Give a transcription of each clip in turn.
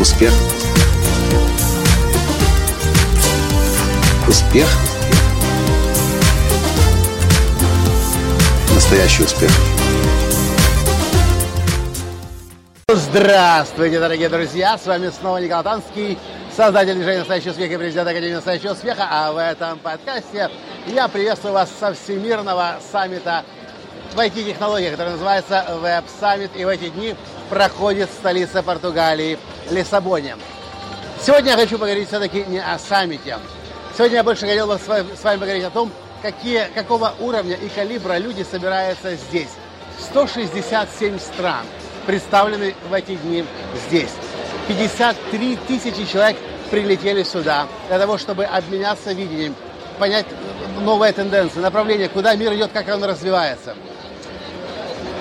Успех. Успех. Настоящий успех. Здравствуйте, дорогие друзья! С вами снова Николай Танский, создатель движения «Настоящий успех» и президент Академии «Настоящего успеха». А в этом подкасте я приветствую вас со Всемирного саммита в IT-технологиях, который называется Web Summit. И в эти дни проходит в столице Португалии Лиссабоне. Сегодня я хочу поговорить все-таки не о саммите. Сегодня я больше хотел бы с вами, поговорить о том, какие, какого уровня и калибра люди собираются здесь. 167 стран представлены в эти дни здесь. 53 тысячи человек прилетели сюда для того, чтобы обменяться видением, понять новые тенденции, направление, куда мир идет, как он развивается.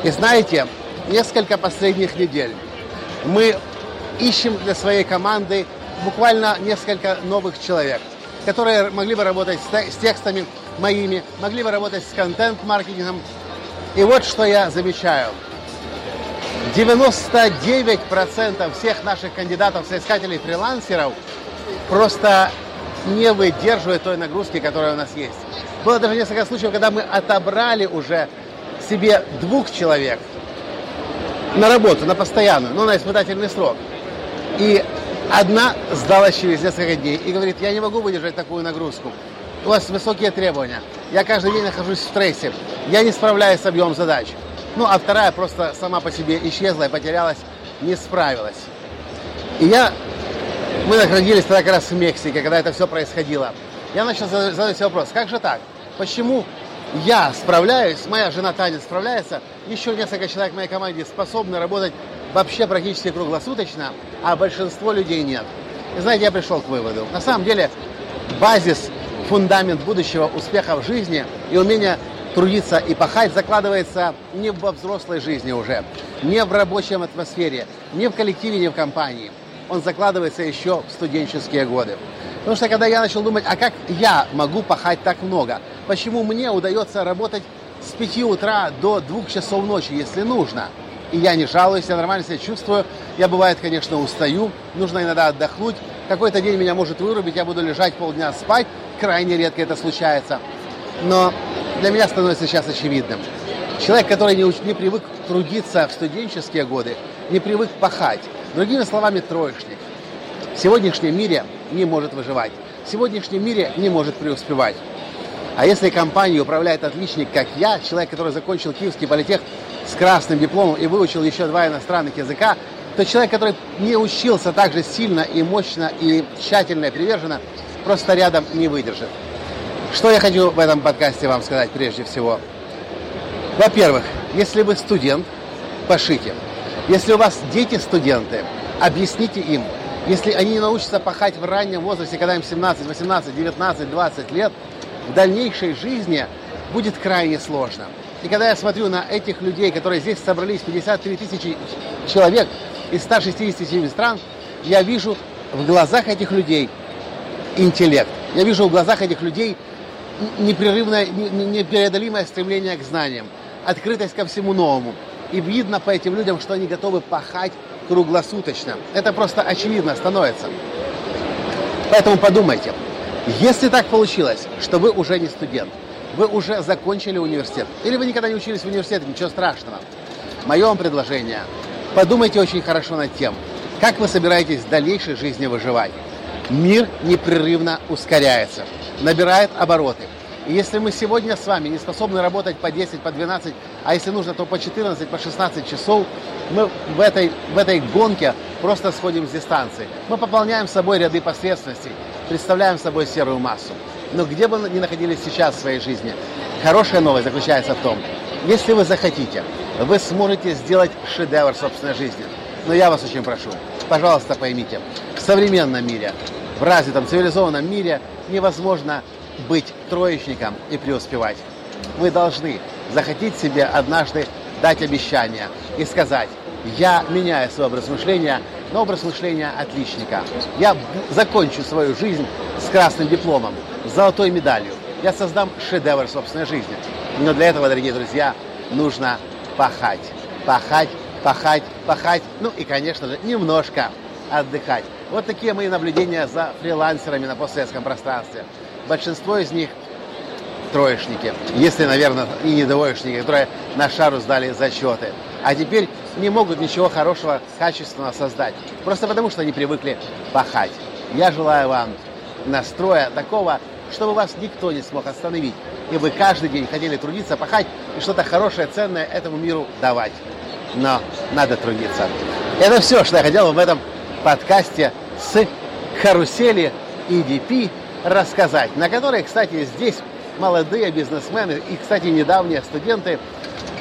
И знаете, несколько последних недель мы ищем для своей команды буквально несколько новых человек, которые могли бы работать с текстами моими, могли бы работать с контент-маркетингом. И вот что я замечаю. 99% всех наших кандидатов, соискателей фрилансеров просто не выдерживают той нагрузки, которая у нас есть. Было даже несколько случаев, когда мы отобрали уже себе двух человек на работу, на постоянную, ну, на испытательный срок. И одна сдалась через несколько дней и говорит, я не могу выдержать такую нагрузку. У вас высокие требования. Я каждый день нахожусь в стрессе. Я не справляюсь с объемом задач. Ну, а вторая просто сама по себе исчезла и потерялась, не справилась. И я... Мы находились тогда как раз в Мексике, когда это все происходило. Я начал задать себе вопрос, как же так? Почему я справляюсь, моя жена Таня справляется, еще несколько человек в моей команде способны работать вообще практически круглосуточно, а большинство людей нет. И знаете, я пришел к выводу. На самом деле, базис, фундамент будущего успеха в жизни и умение трудиться и пахать закладывается не во взрослой жизни уже, не в рабочем атмосфере, не в коллективе, не в компании. Он закладывается еще в студенческие годы. Потому что когда я начал думать, а как я могу пахать так много? Почему мне удается работать с 5 утра до 2 часов ночи, если нужно? И я не жалуюсь, я нормально себя чувствую. Я, бывает, конечно, устаю, нужно иногда отдохнуть. Какой-то день меня может вырубить, я буду лежать полдня спать. Крайне редко это случается. Но для меня становится сейчас очевидным. Человек, который не, не привык трудиться в студенческие годы, не привык пахать. Другими словами, троечник. В сегодняшнем мире не может выживать. В сегодняшнем мире не может преуспевать. А если компанией управляет отличник, как я, человек, который закончил Киевский политех с красным дипломом и выучил еще два иностранных языка, то человек, который не учился так же сильно и мощно и тщательно и приверженно, просто рядом не выдержит. Что я хочу в этом подкасте вам сказать прежде всего? Во-первых, если вы студент, пошите. Если у вас дети студенты, объясните им. Если они не научатся пахать в раннем возрасте, когда им 17, 18, 19, 20 лет, в дальнейшей жизни будет крайне сложно. И когда я смотрю на этих людей, которые здесь собрались, 53 тысячи человек из 167 стран, я вижу в глазах этих людей интеллект. Я вижу в глазах этих людей непрерывное, непреодолимое стремление к знаниям, открытость ко всему новому. И видно по этим людям, что они готовы пахать круглосуточно. Это просто очевидно становится. Поэтому подумайте, если так получилось, что вы уже не студент, вы уже закончили университет, или вы никогда не учились в университете, ничего страшного. Мое вам предложение, подумайте очень хорошо над тем, как вы собираетесь в дальнейшей жизни выживать. Мир непрерывно ускоряется, набирает обороты. И если мы сегодня с вами не способны работать по 10, по 12, а если нужно, то по 14, по 16 часов, мы в этой, в этой гонке просто сходим с дистанции. Мы пополняем собой ряды посредственностей, представляем собой серую массу. Но где бы вы ни находились сейчас в своей жизни, хорошая новость заключается в том, если вы захотите, вы сможете сделать шедевр собственной жизни. Но я вас очень прошу, пожалуйста, поймите, в современном мире, в развитом цивилизованном мире невозможно быть троечником и преуспевать. Вы должны захотеть себе однажды дать обещание и сказать, я меняю свой образ мышления на образ мышления отличника. Я закончу свою жизнь с красным дипломом, с золотой медалью. Я создам шедевр собственной жизни. Но для этого, дорогие друзья, нужно пахать. Пахать, пахать, пахать. Ну и, конечно же, немножко отдыхать. Вот такие мои наблюдения за фрилансерами на постсоветском пространстве. Большинство из них троечники, если, наверное, и не двоечники, которые на шару сдали зачеты. А теперь не могут ничего хорошего, качественного создать. Просто потому, что они привыкли пахать. Я желаю вам настроя такого, чтобы вас никто не смог остановить. И вы каждый день хотели трудиться, пахать и что-то хорошее, ценное этому миру давать. Но надо трудиться. Это все, что я хотел в этом подкасте с карусели EDP рассказать, на которой, кстати, здесь молодые бизнесмены и, кстати, недавние студенты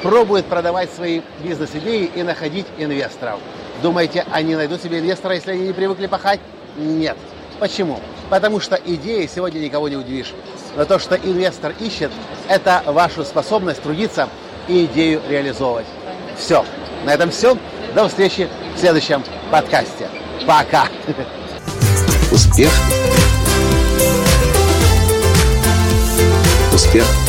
пробуют продавать свои бизнес-идеи и находить инвесторов. Думаете, они найдут себе инвестора, если они не привыкли пахать? Нет. Почему? Потому что идеи сегодня никого не удивишь. Но то, что инвестор ищет, это вашу способность трудиться и идею реализовывать. Все. На этом все. До встречи в следующем подкасте. Пока. Успех. Успех.